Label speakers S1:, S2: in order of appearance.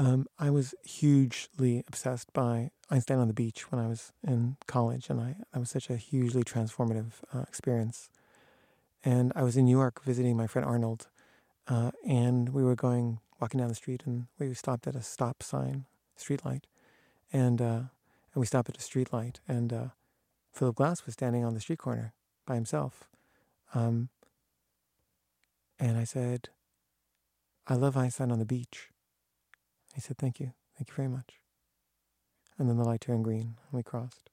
S1: Um, I was hugely obsessed by Einstein on the Beach when I was in college, and I that was such a hugely transformative uh, experience. And I was in New York visiting my friend Arnold, uh, and we were going walking down the street, and we stopped at a stop sign, street light, and uh, and we stopped at a street light, and uh, Philip Glass was standing on the street corner by himself, um, and I said, "I love Einstein on the beach." He said, "Thank you, thank you very much." And then the light turned green, and we crossed.